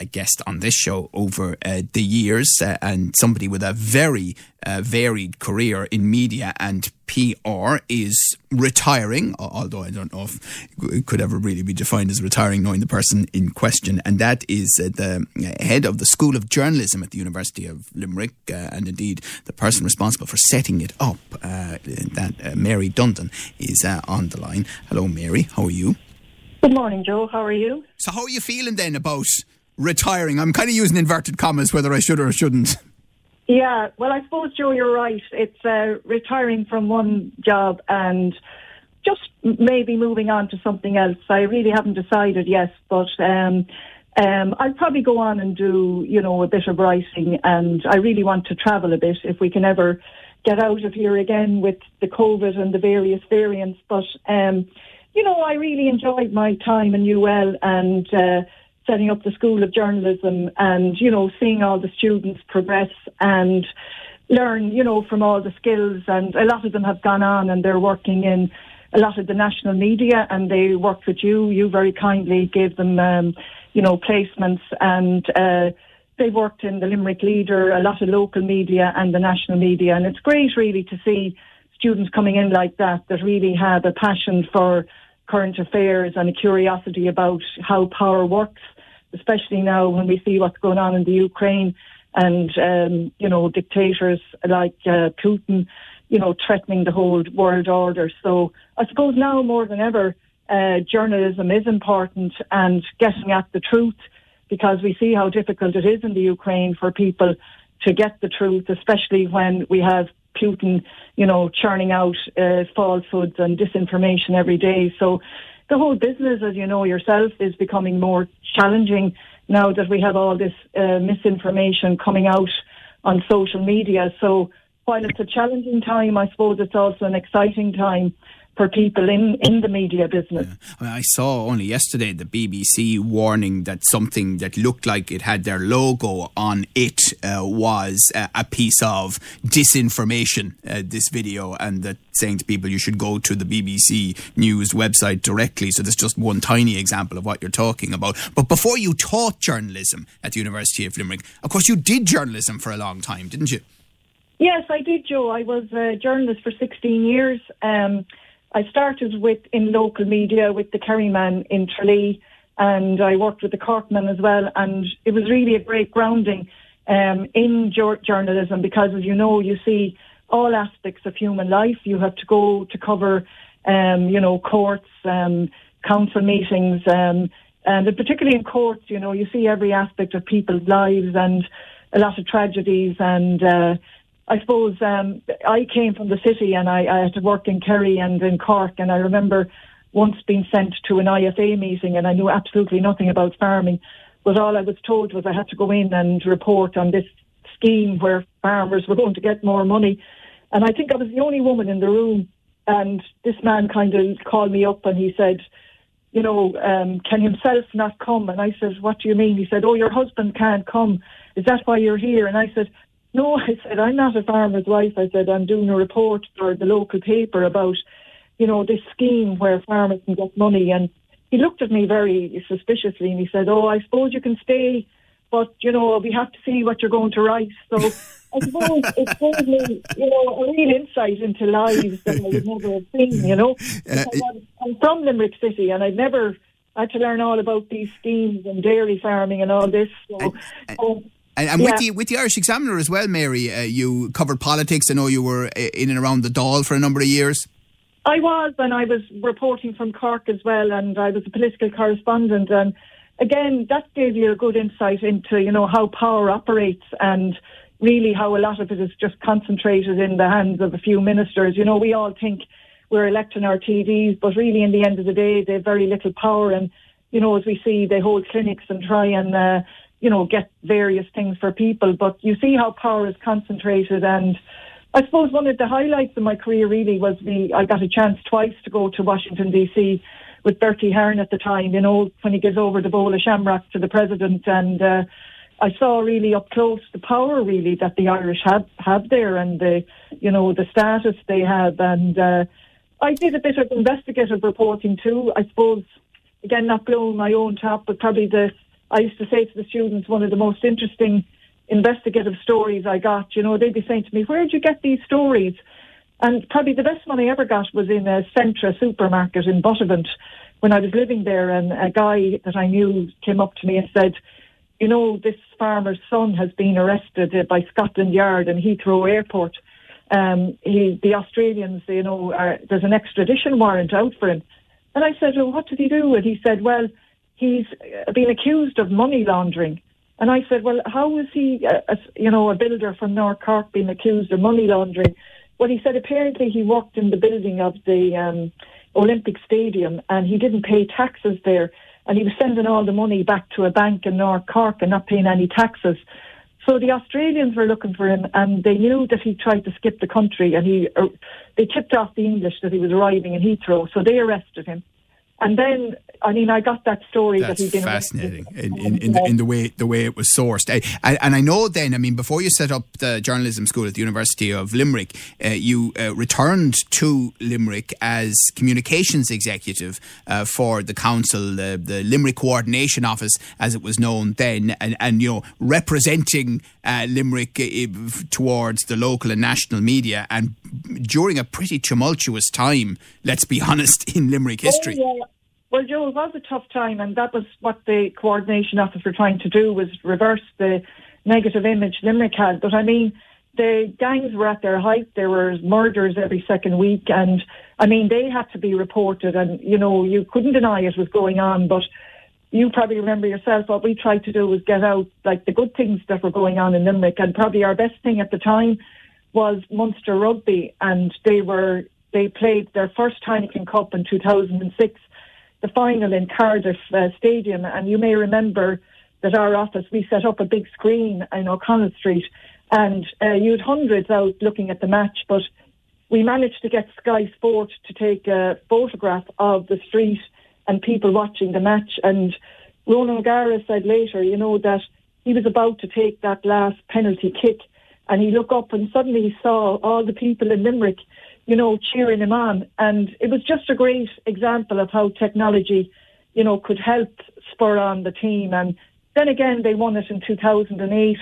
A guest on this show over uh, the years uh, and somebody with a very uh, varied career in media and PR is retiring, although I don't know if it could ever really be defined as retiring, knowing the person in question. And that is uh, the head of the School of Journalism at the University of Limerick, uh, and indeed the person responsible for setting it up. that Mary Dundon is on the line. Hello, Mary. How are you? Good morning, Joe. How are you? So, how are you feeling then about retiring? I'm kind of using inverted commas, whether I should or shouldn't. Yeah, well, I suppose, Joe, you're right. It's uh, retiring from one job and just maybe moving on to something else. I really haven't decided yet, but um, um, I'll probably go on and do, you know, a bit of writing, and I really want to travel a bit if we can ever get out of here again with the COVID and the various variants. But, um, you know, I really enjoyed my time in UL and. Uh, setting up the School of Journalism and, you know, seeing all the students progress and learn, you know, from all the skills. And a lot of them have gone on and they're working in a lot of the national media and they worked with you. You very kindly gave them, um, you know, placements and, uh, they worked in the Limerick Leader, a lot of local media and the national media. And it's great really to see students coming in like that, that really have a passion for current affairs and a curiosity about how power works especially now when we see what's going on in the Ukraine and, um, you know, dictators like uh, Putin, you know, threatening the whole world order. So I suppose now more than ever, uh, journalism is important and getting at the truth because we see how difficult it is in the Ukraine for people to get the truth, especially when we have Putin, you know, churning out uh, falsehoods and disinformation every day. So the whole business, as you know yourself, is becoming more challenging now that we have all this uh, misinformation coming out on social media. So while it's a challenging time, I suppose it's also an exciting time for people in, in the media business. Yeah. I, mean, I, saw only yesterday the BBC warning that something that looked like it had their logo on it uh, was uh, a piece of disinformation, uh, this video, and that saying to people you should go to the BBC News website directly. So that's just one tiny example of what you're talking about. But before you taught journalism at the University of Limerick, of course, you did journalism for a long time, didn't you? Yes, I did, Joe. I was a journalist for 16 years. Um, I started with in local media with the Kerryman in Tralee, and I worked with the Corkman as well. And it was really a great grounding um, in journalism because, as you know, you see all aspects of human life. You have to go to cover, um, you know, courts, um, council meetings, um, and particularly in courts, you know, you see every aspect of people's lives and a lot of tragedies and. Uh, I suppose um, I came from the city and I, I had to work in Kerry and in Cork, and I remember once being sent to an IFA meeting, and I knew absolutely nothing about farming. But all I was told was I had to go in and report on this scheme where farmers were going to get more money. And I think I was the only woman in the room. And this man kind of called me up and he said, you know, um, can himself not come? And I said, what do you mean? He said, oh, your husband can't come. Is that why you're here? And I said, no, I said, I'm not a farmer's wife. I said, I'm doing a report for the local paper about, you know, this scheme where farmers can get money. And he looked at me very suspiciously and he said, oh, I suppose you can stay, but, you know, we have to see what you're going to write. So I suppose it gave me, you know, a real insight into lives that I would never have seen, you know. Uh, I'm from Limerick City and I've never had to learn all about these schemes and dairy farming and all this. So, so and, and yeah. with the with the Irish Examiner as well, Mary, uh, you covered politics. I know you were uh, in and around the Dáil for a number of years. I was, and I was reporting from Cork as well, and I was a political correspondent. And again, that gave you a good insight into you know how power operates and really how a lot of it is just concentrated in the hands of a few ministers. You know, we all think we're electing our TDs, but really, in the end of the day, they have very little power. And you know, as we see, they hold clinics and try and uh, you know, get various things for people. But you see how power is concentrated. And I suppose one of the highlights of my career really was the, I got a chance twice to go to Washington, D.C. with Bertie Ahern at the time, you know, when he gives over the bowl of shamrock to the president. And, uh, I saw really up close the power really that the Irish have have there and the you know the status they have and uh, I did a bit of investigative reporting too. I suppose again not blowing my own top, but probably the I used to say to the students one of the most interesting investigative stories I got. You know they'd be saying to me, "Where did you get these stories?" And probably the best one I ever got was in a Centra supermarket in Buttevant when I was living there, and a guy that I knew came up to me and said you know, this farmer's son has been arrested uh, by Scotland Yard in Heathrow Airport. Um, he, the Australians, you know, are, there's an extradition warrant out for him. And I said, well, what did he do? And he said, well, he's uh, been accused of money laundering. And I said, well, how is he, uh, a, you know, a builder from North Cork being accused of money laundering? Well, he said apparently he worked in the building of the um, Olympic Stadium and he didn't pay taxes there and he was sending all the money back to a bank in North Cork and not paying any taxes. So the Australians were looking for him, and they knew that he tried to skip the country, and he uh, they tipped off the English that he was arriving in Heathrow, so they arrested him. And then, I mean, I got that story That's that been fascinating in, in, in, the, in the way the way it was sourced. I, and I know then, I mean, before you set up the journalism school at the University of Limerick, uh, you uh, returned to Limerick as communications executive uh, for the council, the, the Limerick Coordination Office, as it was known then, and, and you know, representing uh, Limerick uh, towards the local and national media, and during a pretty tumultuous time, let's be honest, in Limerick history. Oh, yeah. Well, Joe, it was a tough time, and that was what the coordination office were trying to do was reverse the negative image Limerick had. But I mean, the gangs were at their height. There were murders every second week, and I mean, they had to be reported, and you know, you couldn't deny it was going on. But you probably remember yourself. What we tried to do was get out like the good things that were going on in Limerick, and probably our best thing at the time was Munster Rugby, and they were they played their first Heineken Cup in 2006 the final in Cardiff uh, Stadium. And you may remember that our office, we set up a big screen in O'Connell Street and uh, you had hundreds out looking at the match, but we managed to get Sky Sport to take a photograph of the street and people watching the match. And Ronan O'Gara said later, you know, that he was about to take that last penalty kick and he looked up and suddenly he saw all the people in Limerick you know, cheering him on. And it was just a great example of how technology, you know, could help spur on the team. And then again, they won it in 2008.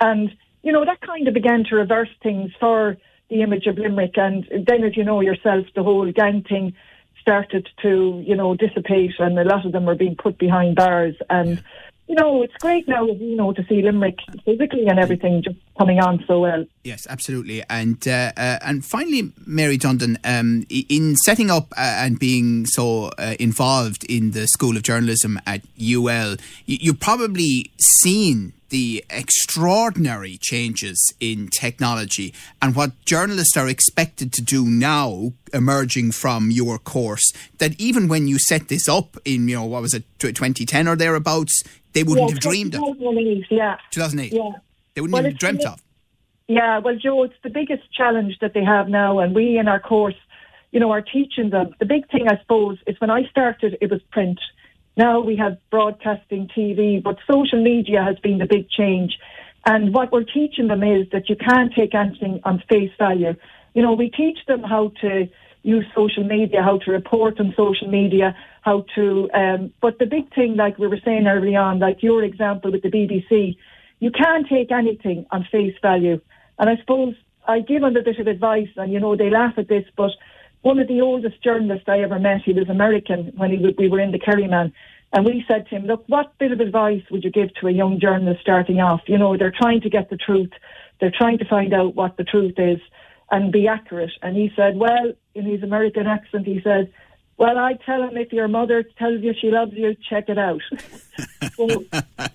And, you know, that kind of began to reverse things for the image of Limerick. And then, as you know yourself, the whole gang thing started to, you know, dissipate and a lot of them were being put behind bars. And you know, it's great now, you know, to see Limerick physically and everything just coming on so well. Yes, absolutely. And uh, uh, and finally, Mary Dundon, um, in setting up uh, and being so uh, involved in the School of Journalism at UL, you've probably seen the extraordinary changes in technology and what journalists are expected to do now emerging from your course that even when you set this up in you know what was it 2010 or thereabouts they wouldn't yeah, have dreamed 2008, of yeah. 2008 yeah. They wouldn't well, have dreamt of. Yeah well Joe it's the biggest challenge that they have now and we in our course you know are teaching them. The big thing I suppose is when I started it was print now we have broadcasting TV, but social media has been the big change. And what we're teaching them is that you can't take anything on face value. You know, we teach them how to use social media, how to report on social media, how to, um, but the big thing, like we were saying early on, like your example with the BBC, you can't take anything on face value. And I suppose I give them a bit of advice, and you know, they laugh at this, but one of the oldest journalists I ever met, he was American when he, we were in the Kerryman. And we said to him, look, what bit of advice would you give to a young journalist starting off? You know, they're trying to get the truth. They're trying to find out what the truth is and be accurate. And he said, well, in his American accent, he said, well, I tell him if your mother tells you she loves you, check it out. so,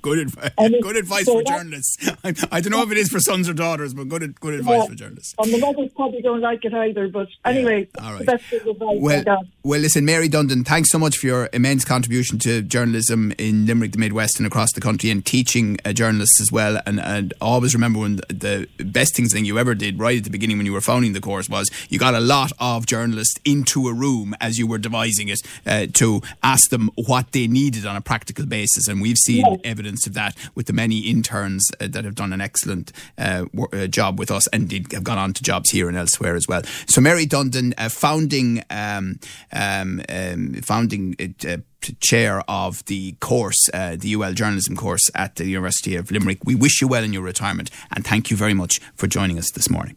good, advice. good advice so for journalists. I, I, don't know if it is for sons or daughters, but good, good advice yeah, for journalists. And the mothers probably don't like it either. But anyway, yeah, all right. that's good advice. Well, well, listen, Mary Dundon, thanks so much for your immense contribution to journalism in Limerick, the Midwest, and across the country, and teaching uh, journalists as well. And, and always remember when the, the best things thing you ever did right at the beginning when you were founding the course was you got a lot of journalists into a room as you were devising it uh, to ask them what they needed on a practical basis. And we've seen yes. evidence of that with the many interns uh, that have done an excellent uh, uh, job with us and did, have gone on to jobs here and elsewhere as well. So Mary Dundon, uh, founding um, um, um, founding chair of the course, uh, the UL journalism course at the University of Limerick. We wish you well in your retirement and thank you very much for joining us this morning.